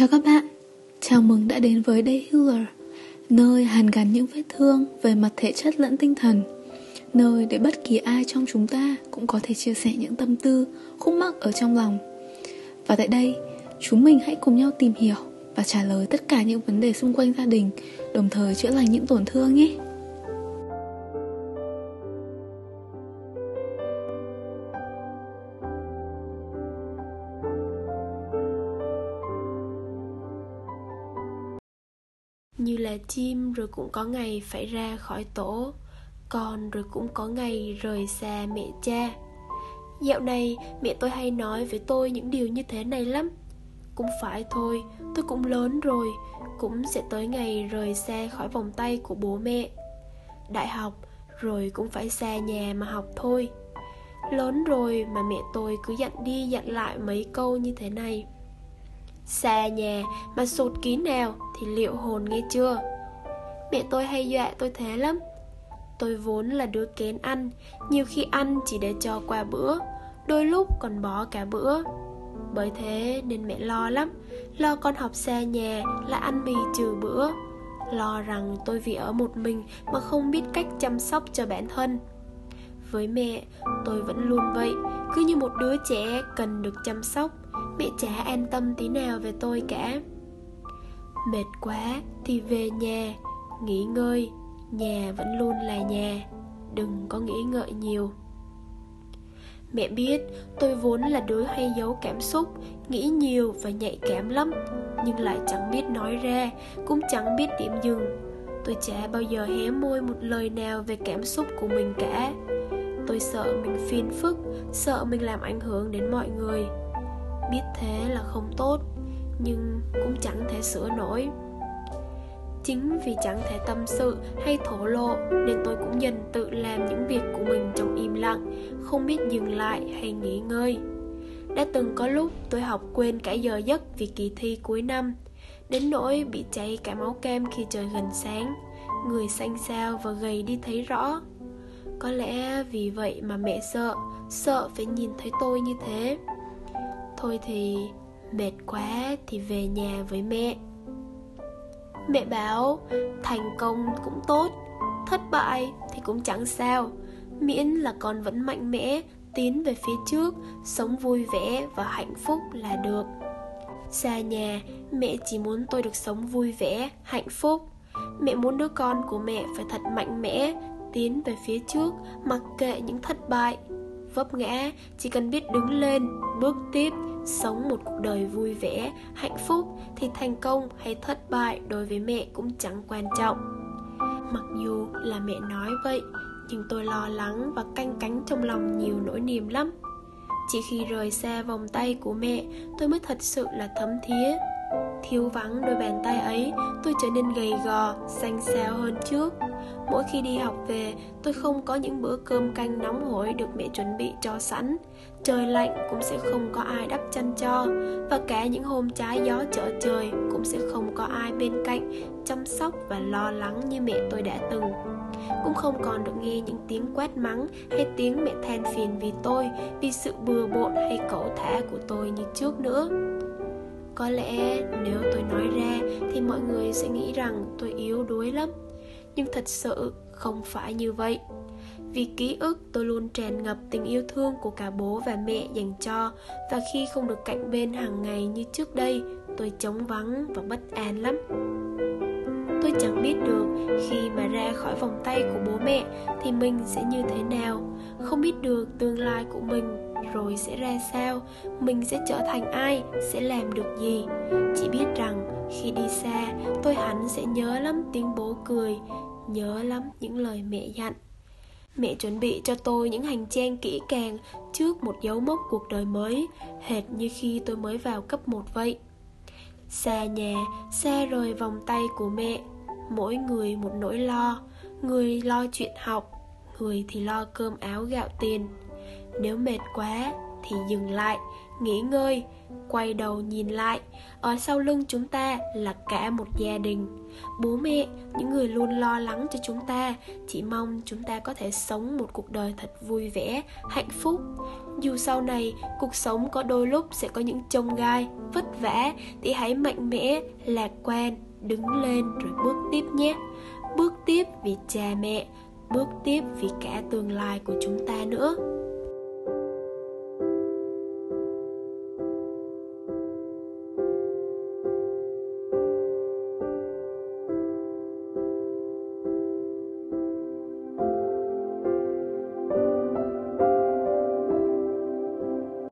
Chào các bạn, chào mừng đã đến với Day Healer Nơi hàn gắn những vết thương về mặt thể chất lẫn tinh thần. Nơi để bất kỳ ai trong chúng ta cũng có thể chia sẻ những tâm tư, khúc mắc ở trong lòng. Và tại đây, chúng mình hãy cùng nhau tìm hiểu và trả lời tất cả những vấn đề xung quanh gia đình Đồng thời chữa lành những tổn thương nhé. Như là chim rồi cũng có ngày phải ra khỏi tổ Con rồi cũng có ngày rời xa mẹ cha. Dạo này mẹ tôi hay nói với tôi những điều như thế này lắm. Cũng phải thôi, tôi cũng lớn rồi Cũng sẽ tới ngày rời xa khỏi vòng tay của bố mẹ. Đại học rồi cũng phải xa nhà mà học thôi. Lớn rồi mà mẹ tôi cứ dặn đi dặn lại mấy câu như thế này. Xa nhà mà sụt kín nào thì liệu hồn nghe chưa? Mẹ tôi hay dọa tôi thế lắm. Tôi vốn là đứa kén ăn Nhiều khi ăn chỉ để cho qua bữa Đôi lúc còn bỏ cả bữa. Bởi thế nên mẹ lo lắm Lo con học xa nhà là ăn mì trừ bữa. Lo rằng tôi vì ở một mình mà không biết cách chăm sóc cho bản thân. Với mẹ, tôi vẫn luôn vậy Cứ như một đứa trẻ cần được chăm sóc. Mẹ chả an tâm tí nào về tôi cả. Mệt quá thì về nhà, Nghỉ ngơi, Nhà vẫn luôn là nhà, Đừng có nghĩ ngợi nhiều. Mẹ biết tôi vốn là đứa hay giấu cảm xúc, Nghĩ nhiều và nhạy cảm lắm, Nhưng lại chẳng biết nói ra, Cũng chẳng biết điểm dừng. Tôi chả bao giờ hé môi một lời nào về cảm xúc của mình cả. Tôi sợ mình phiền phức, Sợ mình làm ảnh hưởng đến mọi người biết thế là không tốt, nhưng cũng chẳng thể sửa nổi. Chính vì chẳng thể tâm sự hay thổ lộ nên tôi cũng dần tự làm những việc của mình trong im lặng, không biết dừng lại hay nghỉ ngơi. Đã từng có lúc tôi học quên cả giờ giấc vì kỳ thi cuối năm, đến nỗi bị cháy cả máu kem khi trời gần sáng, người xanh xao và gầy đi thấy rõ. Có lẽ vì vậy mà mẹ sợ sợ phải nhìn thấy tôi như thế. Thôi thì mệt quá thì về nhà với mẹ. Mẹ bảo, thành công cũng tốt, Thất bại thì cũng chẳng sao. Miễn là con vẫn mạnh mẽ, Tiến về phía trước, Sống vui vẻ và hạnh phúc là được. Xa nhà, Mẹ chỉ muốn tôi được sống vui vẻ, Hạnh phúc. Mẹ muốn đứa con của mẹ phải thật mạnh mẽ, Tiến về phía trước, Mặc kệ những thất bại. Vấp ngã, Chỉ cần biết đứng lên, Bước tiếp sống một cuộc đời vui vẻ, hạnh phúc thì thành công hay thất bại đối với mẹ cũng chẳng quan trọng. Mặc dù là mẹ nói vậy, nhưng tôi lo lắng và canh cánh trong lòng nhiều nỗi niềm lắm. Chỉ khi rời xa vòng tay của mẹ, tôi mới thật sự là thấm thía thiếu vắng đôi bàn tay ấy, tôi trở nên gầy gò, xanh xao hơn trước. Mỗi khi đi học về, tôi không có những bữa cơm canh nóng hổi được mẹ chuẩn bị cho sẵn. Trời lạnh cũng sẽ không có ai đắp chăn cho, và cả những hôm trái gió trở trời cũng sẽ không có ai bên cạnh chăm sóc và lo lắng như mẹ tôi đã từng. Cũng không còn được nghe những tiếng quát mắng hay tiếng mẹ than phiền vì tôi, vì sự bừa bộn hay cẩu thả của tôi như trước nữa có lẽ nếu tôi nói ra thì mọi người sẽ nghĩ rằng tôi yếu đuối lắm. Nhưng thật sự không phải như vậy. Vì ký ức tôi luôn tràn ngập tình yêu thương của cả bố và mẹ dành cho, và khi không được cạnh bên hàng ngày như trước đây, tôi trống vắng và bất an lắm. Tôi chẳng biết được khi mà ra khỏi vòng tay của bố mẹ thì mình sẽ như thế nào. Không biết được tương lai của mình rồi sẽ ra sao? Mình sẽ trở thành ai? Sẽ làm được gì? Chỉ biết rằng, khi đi xa, tôi hẳn sẽ nhớ lắm tiếng bố cười, nhớ lắm những lời mẹ dặn. Mẹ chuẩn bị cho tôi những hành trang kỹ càng trước một dấu mốc cuộc đời mới, hệt như khi tôi mới vào cấp 1 vậy. Xa nhà, xa rời vòng tay của mẹ, mỗi người một nỗi lo. Người lo chuyện học, người thì lo cơm áo gạo tiền nếu mệt quá thì dừng lại, nghỉ ngơi, quay đầu nhìn lại. Ở sau lưng chúng ta là cả một gia đình. Bố mẹ, những người luôn lo lắng cho chúng ta, chỉ mong chúng ta có thể sống một cuộc đời thật vui vẻ, hạnh phúc. Dù sau này, cuộc sống có đôi lúc sẽ có những chông gai, vất vả, thì hãy mạnh mẽ, lạc quan, đứng lên rồi bước tiếp nhé. Bước tiếp vì cha mẹ, bước tiếp vì cả tương lai của chúng ta nữa.